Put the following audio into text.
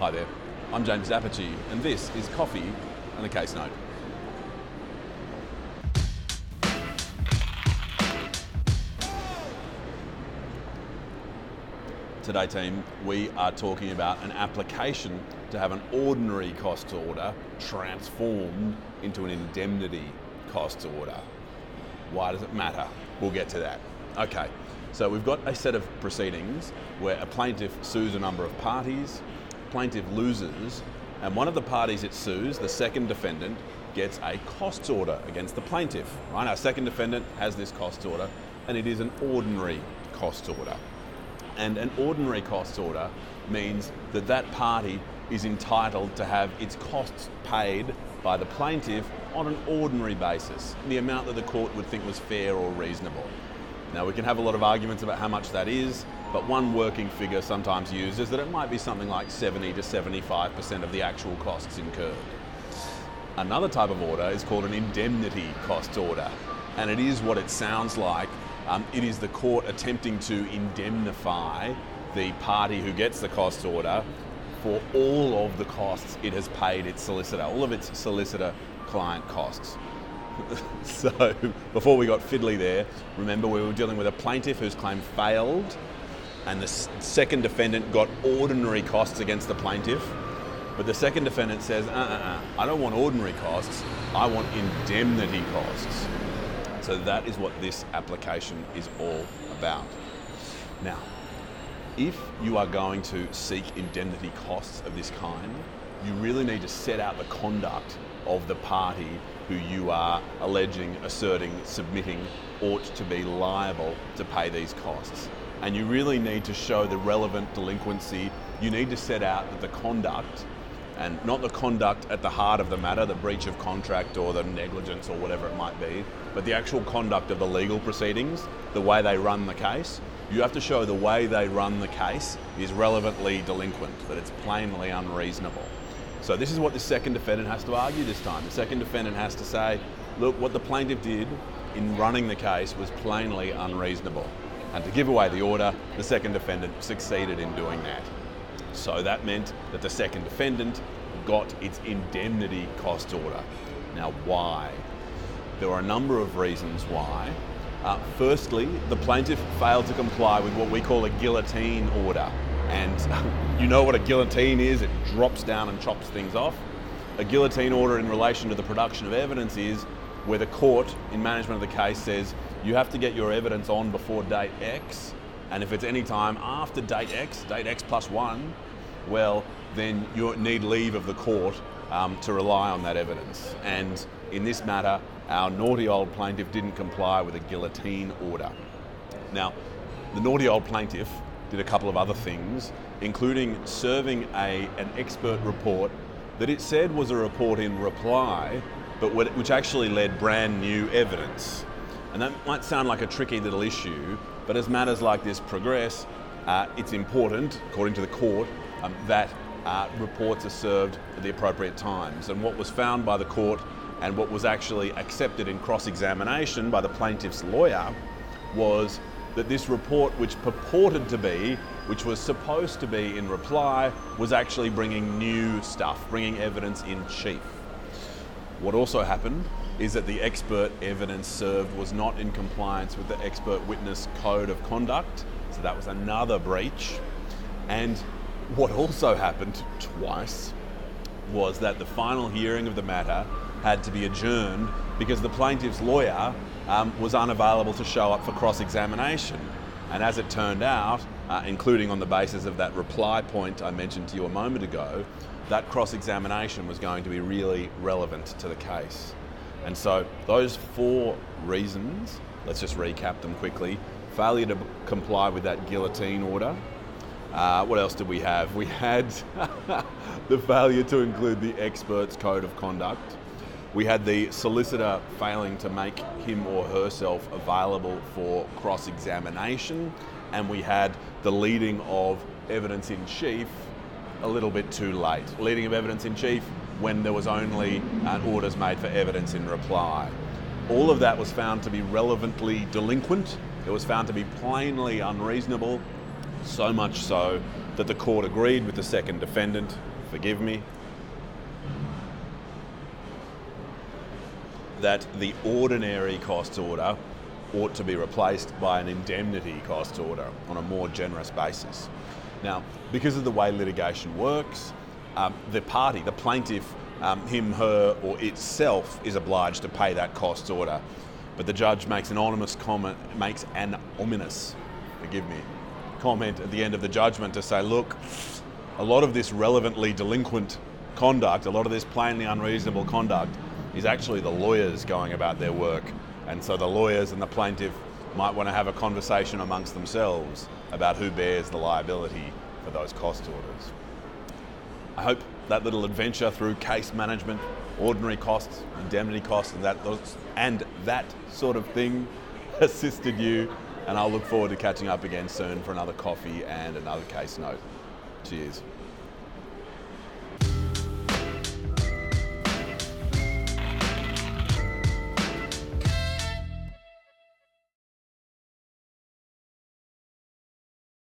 Hi there, I'm James D'Apice, and this is Coffee and a Case Note. Today, team, we are talking about an application to have an ordinary costs order transformed into an indemnity costs order. Why does it matter? We'll get to that. Okay, so we've got a set of proceedings where a plaintiff sues a number of parties, plaintiff loses, and one of the parties it sues, the second defendant, gets a costs order against the plaintiff. Right? Our second defendant has this costs order, and it is an ordinary costs order. And an ordinary costs order means that that party is entitled to have its costs paid by the plaintiff on an ordinary basis, the amount that the court would think was fair or reasonable. Now, we can have a lot of arguments about how much that is, but one working figure sometimes used is that it might be something like 70 to 75% of the actual costs incurred. Another type of order is called an indemnity cost order, and it is what it sounds like. Um, it is the court attempting to indemnify the party who gets the cost order for all of the costs it has paid its solicitor, all of its solicitor client costs. so before we got fiddly there, remember we were dealing with a plaintiff whose claim failed, and the second defendant got ordinary costs against the plaintiff. But the second defendant says, uh, uh, uh, I don't want ordinary costs, I want indemnity costs. So that is what this application is all about. Now, if you are going to seek indemnity costs of this kind, you really need to set out the conduct of the party who you are alleging, asserting, submitting ought to be liable to pay these costs. And you really need to show the relevant delinquency. You need to set out that the conduct, and not the conduct at the heart of the matter, the breach of contract or the negligence or whatever it might be, but the actual conduct of the legal proceedings, the way they run the case. You have to show the way they run the case is relevantly delinquent, that it's plainly unreasonable. So this is what the second defendant has to argue this time. The second defendant has to say, look, what the plaintiff did in running the case was plainly unreasonable. And to give away the order, the second defendant succeeded in doing that. So that meant that the second defendant got its indemnity cost order. Now, why? There are a number of reasons why. Uh, firstly, the plaintiff failed to comply with what we call a guillotine order. And you know what a guillotine is, it drops down and chops things off. A guillotine order in relation to the production of evidence is where the court, in management of the case, says you have to get your evidence on before date X, and if it's any time after date X, date X plus one, well, then you need leave of the court um, to rely on that evidence. And in this matter, our naughty old plaintiff didn't comply with a guillotine order. Now, the naughty old plaintiff did a couple of other things, including serving a, an expert report that it said was a report in reply, but which actually led brand new evidence. And that might sound like a tricky little issue, but as matters like this progress, uh, it's important, according to the court, um, that uh, reports are served at the appropriate times. And what was found by the court and what was actually accepted in cross examination by the plaintiff's lawyer was that this report, which purported to be, which was supposed to be in reply, was actually bringing new stuff, bringing evidence in chief. What also happened is that the expert evidence served was not in compliance with the expert witness code of conduct, so that was another breach. And what also happened twice was that the final hearing of the matter had to be adjourned because the plaintiff's lawyer um, was unavailable to show up for cross examination. And as it turned out, uh, including on the basis of that reply point I mentioned to you a moment ago, that cross examination was going to be really relevant to the case. And so, those four reasons, let's just recap them quickly failure to comply with that guillotine order. Uh, what else did we have? We had the failure to include the expert's code of conduct. We had the solicitor failing to make him or herself available for cross examination, and we had the leading of evidence in chief a little bit too late. Leading of evidence in chief when there was only uh, orders made for evidence in reply. All of that was found to be relevantly delinquent. It was found to be plainly unreasonable, so much so that the court agreed with the second defendant, forgive me, that the ordinary costs order ought to be replaced by an indemnity costs order on a more generous basis. Now, because of the way litigation works, um, the party, the plaintiff, um, him, her, or itself is obliged to pay that costs order. But the judge makes an ominous comment, makes an ominous, forgive me, comment at the end of the judgment to say, look, a lot of this relevantly delinquent conduct, a lot of this plainly unreasonable conduct, is actually the lawyers going about their work. And so the lawyers and the plaintiff might want to have a conversation amongst themselves about who bears the liability for those cost orders. I hope that little adventure through case management, ordinary costs, indemnity costs, and that, and that sort of thing assisted you. And I'll look forward to catching up again soon for another coffee and another case note. Cheers.